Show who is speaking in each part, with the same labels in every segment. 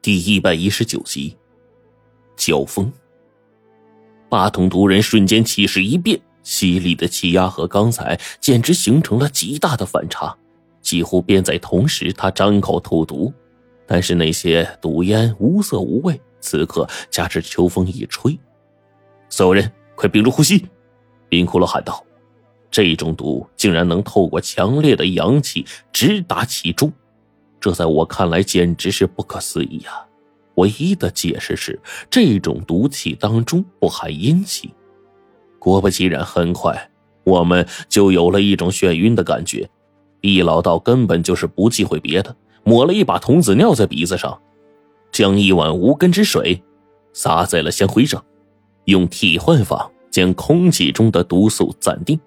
Speaker 1: 第一百一十九集，交锋。八通毒人瞬间气势一变，犀利的气压和刚才简直形成了极大的反差。几乎便在同时，他张口吐毒，但是那些毒烟无色无味。此刻加之秋风一吹，所有人快屏住呼吸！冰骷髅喊道：“这种毒竟然能透过强烈的阳气直达其中。”这在我看来简直是不可思议啊！唯一的解释是，这种毒气当中不含阴气。果不其然，很快我们就有了一种眩晕的感觉。易老道根本就是不忌讳别的，抹了一把童子尿在鼻子上，将一碗无根之水洒在了香灰上，用替换法将空气中的毒素暂定。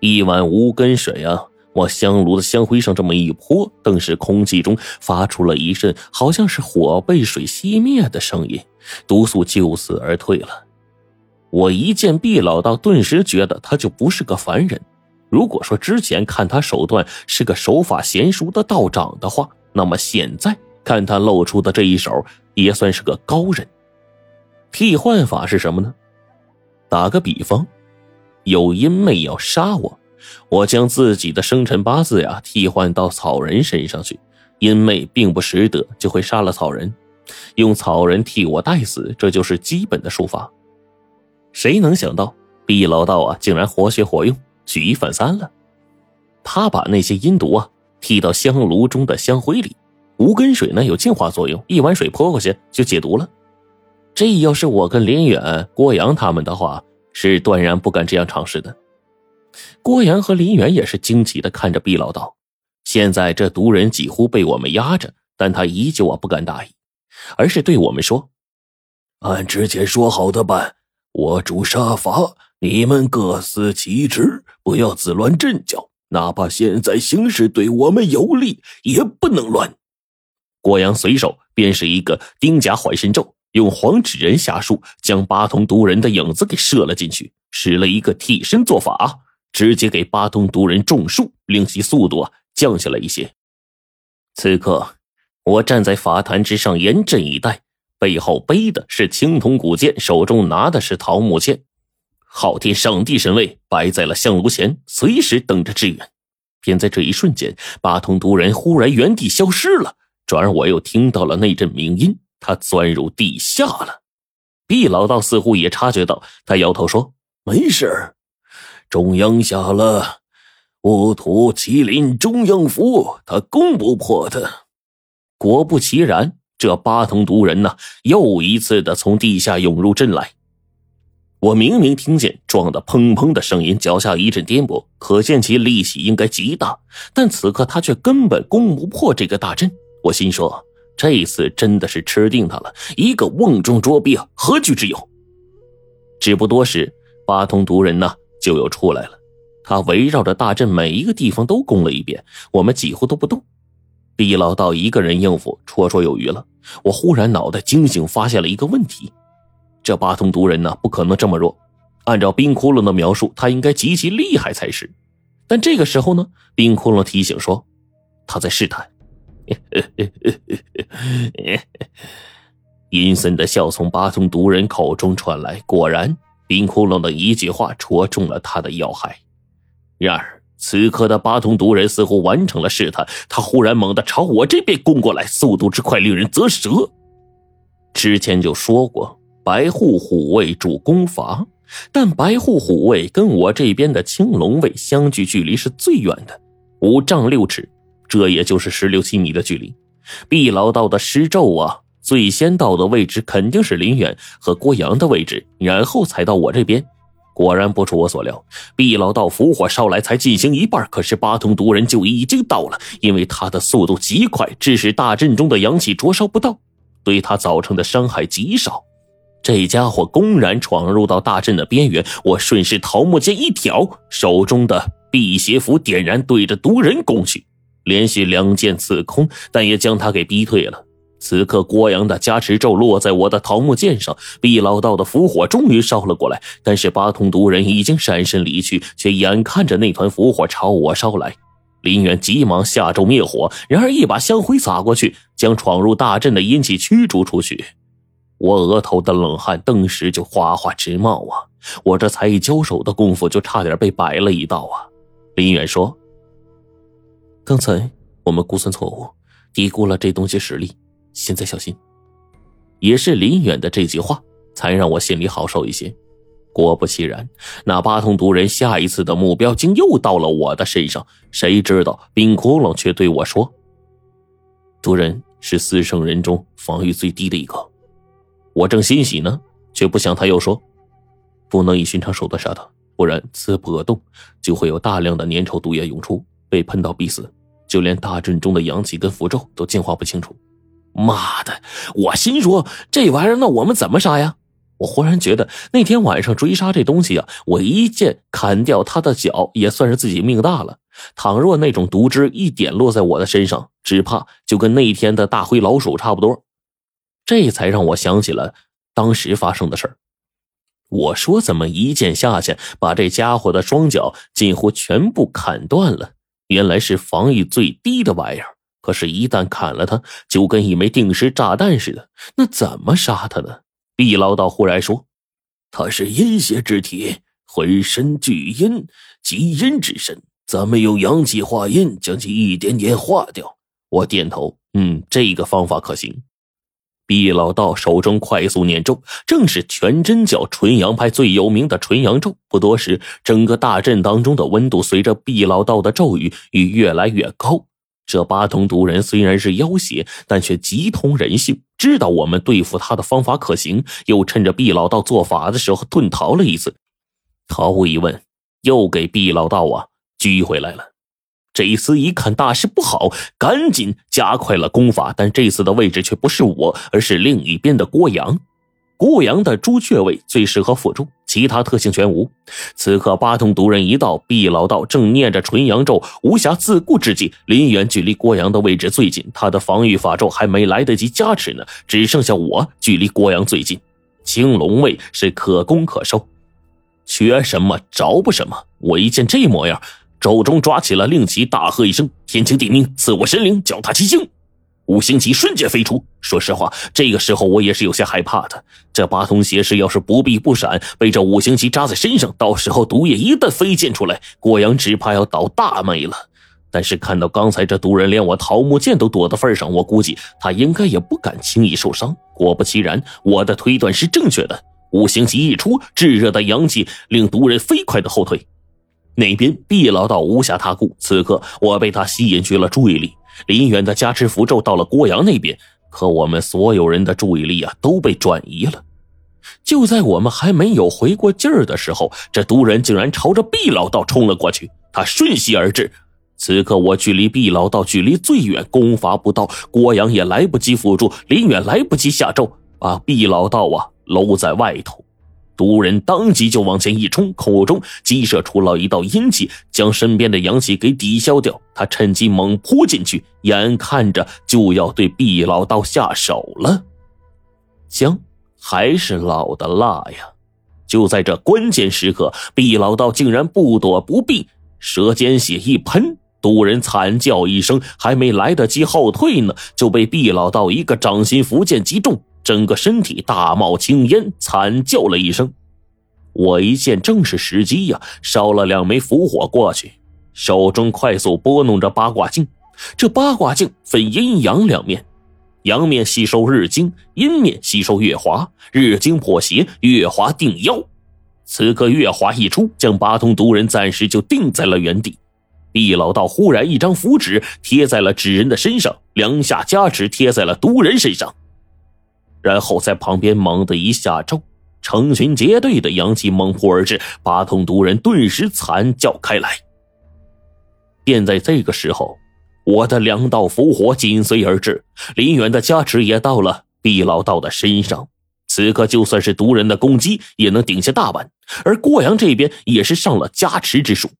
Speaker 1: 一碗无根水啊！往香炉的香灰上这么一泼，顿时空气中发出了一阵好像是火被水熄灭的声音，毒素就此而退了。我一见毕老道，顿时觉得他就不是个凡人。如果说之前看他手段是个手法娴熟的道长的话，那么现在看他露出的这一手，也算是个高人。替换法是什么呢？打个比方，有阴魅要杀我。我将自己的生辰八字呀替换到草人身上去，阴魅并不识得，就会杀了草人，用草人替我代死，这就是基本的术法。谁能想到毕老道啊，竟然活学活用，举一反三了。他把那些阴毒啊替到香炉中的香灰里，无根水呢有净化作用，一碗水泼过去就解毒了。这要是我跟林远、郭阳他们的话，是断然不敢这样尝试的。郭阳和林远也是惊奇的看着毕老道，现在这毒人几乎被我们压着，但他依旧啊不敢大意，而是对我们说：“
Speaker 2: 按之前说好的办，我主杀伐，你们各司其职，不要自乱阵脚。哪怕现在形势对我们有利，也不能乱。”
Speaker 1: 郭阳随手便是一个钉甲缓身咒，用黄纸人下术将八通毒人的影子给射了进去，使了一个替身做法。直接给八通毒人种树，令其速度啊降下来一些。此刻，我站在法坛之上，严阵以待，背后背的是青铜古剑，手中拿的是桃木剑，昊天上帝神位摆在了香炉前，随时等着支援。便在这一瞬间，八通毒人忽然原地消失了，转而我又听到了那阵鸣音，他钻入地下了。毕老道似乎也察觉到，他摇头说：“
Speaker 2: 没事。”中央下了乌土麒麟中央符，他攻不破的。
Speaker 1: 果不其然，这八通毒人呢，又一次的从地下涌入阵来。我明明听见撞的砰砰的声音，脚下一阵颠簸，可见其力气应该极大。但此刻他却根本攻不破这个大阵。我心说，这次真的是吃定他了，一个瓮中捉鳖，何惧之有？只不多时，八通毒人呢。就又出来了，他围绕着大阵每一个地方都攻了一遍，我们几乎都不动。毕老道一个人应付绰绰有余了。我忽然脑袋惊醒，发现了一个问题：这八通毒人呢，不可能这么弱。按照冰窟窿的描述，他应该极其厉害才是。但这个时候呢，冰窟窿提醒说，他在试探。阴森的笑从八通毒人口中传来，果然。冰窟窿的一句话戳中了他的要害，然而此刻的八通毒人似乎完成了试探，他忽然猛地朝我这边攻过来，速度之快令人啧舌。之前就说过，白虎虎卫主攻伐，但白虎虎卫跟我这边的青龙卫相距距离是最远的，五丈六尺，这也就是十六七米的距离。毕老道的施咒啊！最先到的位置肯定是林远和郭阳的位置，然后才到我这边。果然不出我所料，毕老道符火烧来才进行一半，可是八通毒人就已经到了。因为他的速度极快，致使大阵中的阳气灼烧不到，对他造成的伤害极少。这家伙公然闯入到大阵的边缘，我顺势桃木剑一挑，手中的辟邪符点燃，对着毒人攻去，连续两剑刺空，但也将他给逼退了。此刻，郭阳的加持咒落在我的桃木剑上，毕老道的符火终于烧了过来。但是八通毒人已经闪身离去，却眼看着那团符火朝我烧来。林远急忙下咒灭火，然而一把香灰洒过去，将闯入大阵的阴气驱逐出去。我额头的冷汗顿时就哗哗直冒啊！我这才一交手的功夫，就差点被摆了一道啊！林远说：“刚才我们估算错误，低估了这东西实力，现在小心。”也是林远的这句话，才让我心里好受一些。果不其然，那八通毒人下一次的目标竟又到了我的身上。谁知道冰窟窿却对我说：“毒人是四圣人中防御最低的一个。”我正欣喜呢，却不想他又说：“不能以寻常手段杀他，不然此破洞就会有大量的粘稠毒液涌出，被喷到必死。就连大阵中的阳气跟符咒都净化不清楚。”妈的！我心说这玩意儿，那我们怎么杀呀？我忽然觉得那天晚上追杀这东西啊，我一剑砍掉他的脚，也算是自己命大了。倘若那种毒汁一点落在我的身上，只怕就跟那天的大灰老鼠差不多。这才让我想起了当时发生的事儿。我说怎么一剑下去，把这家伙的双脚近乎全部砍断了？原来是防御最低的玩意儿。可是，一旦砍了他，就跟一枚定时炸弹似的。那怎么杀他呢？毕老道忽然说：“
Speaker 2: 他是阴邪之体，浑身聚阴，极阴之身。咱们用阳气化阴，将其一点点化掉。”
Speaker 1: 我点头，嗯，这个方法可行。毕老道手中快速念咒，正是全真教纯阳派最有名的纯阳咒。不多时，整个大阵当中的温度随着毕老道的咒语愈越来越高。这八通毒人虽然是妖邪，但却极通人性，知道我们对付他的方法可行，又趁着毕老道做法的时候遁逃了一次，毫无疑问，又给毕老道啊拘回来了。这一次一看大事不好，赶紧加快了功法，但这次的位置却不是我，而是另一边的郭阳。郭阳的朱雀位最适合辅助。其他特性全无。此刻八通毒人一到，毕老道正念着纯阳咒，无暇自顾之际，林远距离郭阳的位置最近，他的防御法咒还没来得及加持呢，只剩下我距离郭阳最近。青龙位是可攻可受，缺什么着不什么。我一见这模样，手中抓起了令旗，大喝一声：“天清地明，赐我神灵，脚踏七星。”五行旗瞬间飞出。说实话，这个时候我也是有些害怕的。这八通邪士要是不避不闪，被这五行旗扎在身上，到时候毒液一旦飞溅出来，郭阳只怕要倒大霉了。但是看到刚才这毒人连我桃木剑都躲的份上，我估计他应该也不敢轻易受伤。果不其然，我的推断是正确的。五行旗一出，炙热的阳气令毒人飞快的后退。那边毕老道无暇他顾，此刻我被他吸引去了注意力。林远的加持符咒到了郭阳那边，可我们所有人的注意力啊都被转移了。就在我们还没有回过劲儿的时候，这毒人竟然朝着毕老道冲了过去。他瞬息而至，此刻我距离毕老道距离最远，功法不到，郭阳也来不及辅助，林远来不及下咒，把毕老道啊搂在外头。毒人当即就往前一冲，口中激射出了一道阴气，将身边的阳气给抵消掉。他趁机猛扑进去，眼看着就要对毕老道下手了。姜还是老的辣呀！就在这关键时刻，毕老道竟然不躲不避，舌尖血一喷，毒人惨叫一声，还没来得及后退呢，就被毕老道一个掌心符剑击中。整个身体大冒青烟，惨叫了一声。我一见正是时机呀，烧了两枚符火过去，手中快速拨弄着八卦镜。这八卦镜分阴阳两面，阳面吸收日精，阴面吸收月华。日精破邪，月华定妖。此刻月华一出，将八通毒人暂时就定在了原地。毕老道忽然一张符纸贴在了纸人的身上，两下加持贴在了毒人身上。然后在旁边猛地一下咒，成群结队的阳气猛扑而至，八通毒人顿时惨叫开来。便在这个时候，我的两道符火紧随而至，林远的加持也到了毕老道的身上。此刻就算是毒人的攻击，也能顶下大半。而郭阳这边也是上了加持之术，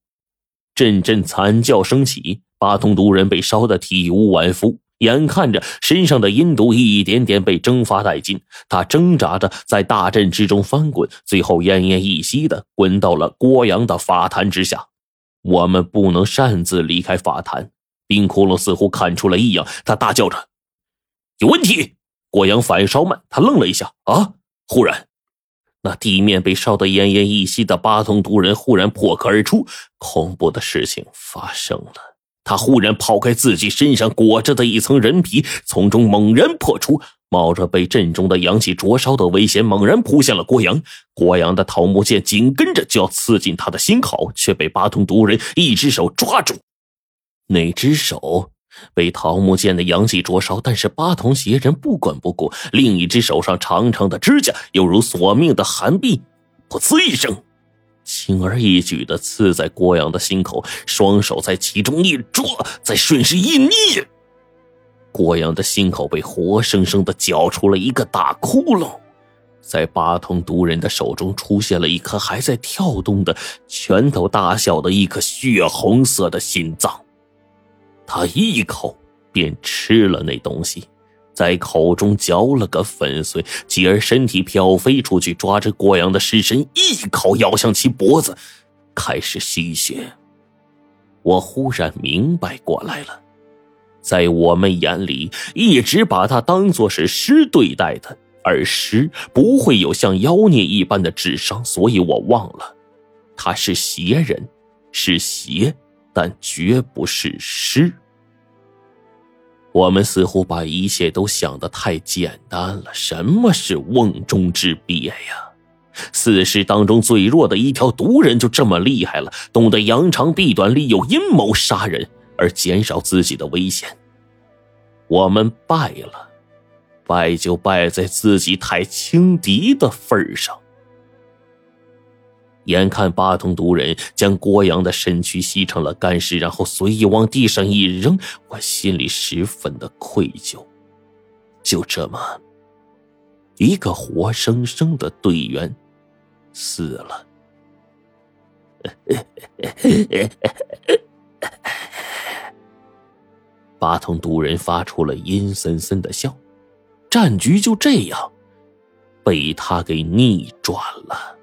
Speaker 1: 阵阵惨叫声起，八通毒人被烧得体无完肤。眼看着身上的阴毒一点点被蒸发殆尽，他挣扎着在大阵之中翻滚，最后奄奄一息的滚到了郭阳的法坛之下。我们不能擅自离开法坛。冰窟窿似乎看出了异样，他大叫着：“有问题。郭阳反应稍慢，他愣了一下。啊！忽然，那地面被烧得奄奄一息的八通毒人忽然破壳而出，恐怖的事情发生了。他忽然抛开自己身上裹着的一层人皮，从中猛然破出，冒着被阵中的阳气灼烧的危险，猛然扑向了郭阳。郭阳的桃木剑紧跟着就要刺进他的心口，却被八通毒人一只手抓住。那只手。被桃木剑的阳气灼烧，但是八童邪人不管不顾，另一只手上长长的指甲犹如索命的寒碧，噗呲一声，轻而易举的刺在郭阳的心口，双手在其中一抓，再顺势一捏，郭阳的心口被活生生的绞出了一个大窟窿，在八通毒人的手中出现了一颗还在跳动的拳头大小的一颗血红色的心脏。他一口便吃了那东西，在口中嚼了个粉碎，继而身体飘飞出去，抓着郭阳的尸身，一口咬向其脖子，开始吸血。我忽然明白过来了，在我们眼里，一直把他当作是尸对待的，而尸不会有像妖孽一般的智商，所以我忘了，他是邪人，是邪。但绝不是诗。我们似乎把一切都想得太简单了。什么是瓮中之鳖呀？四世当中最弱的一条毒人就这么厉害了，懂得扬长避短，利用阴谋杀人而减少自己的危险。我们败了，败就败在自己太轻敌的份上。眼看八通毒人将郭阳的身躯吸成了干尸，然后随意往地上一扔，我心里十分的愧疚。就这么，一个活生生的队员死了。八通毒人发出了阴森森的笑，战局就这样被他给逆转了。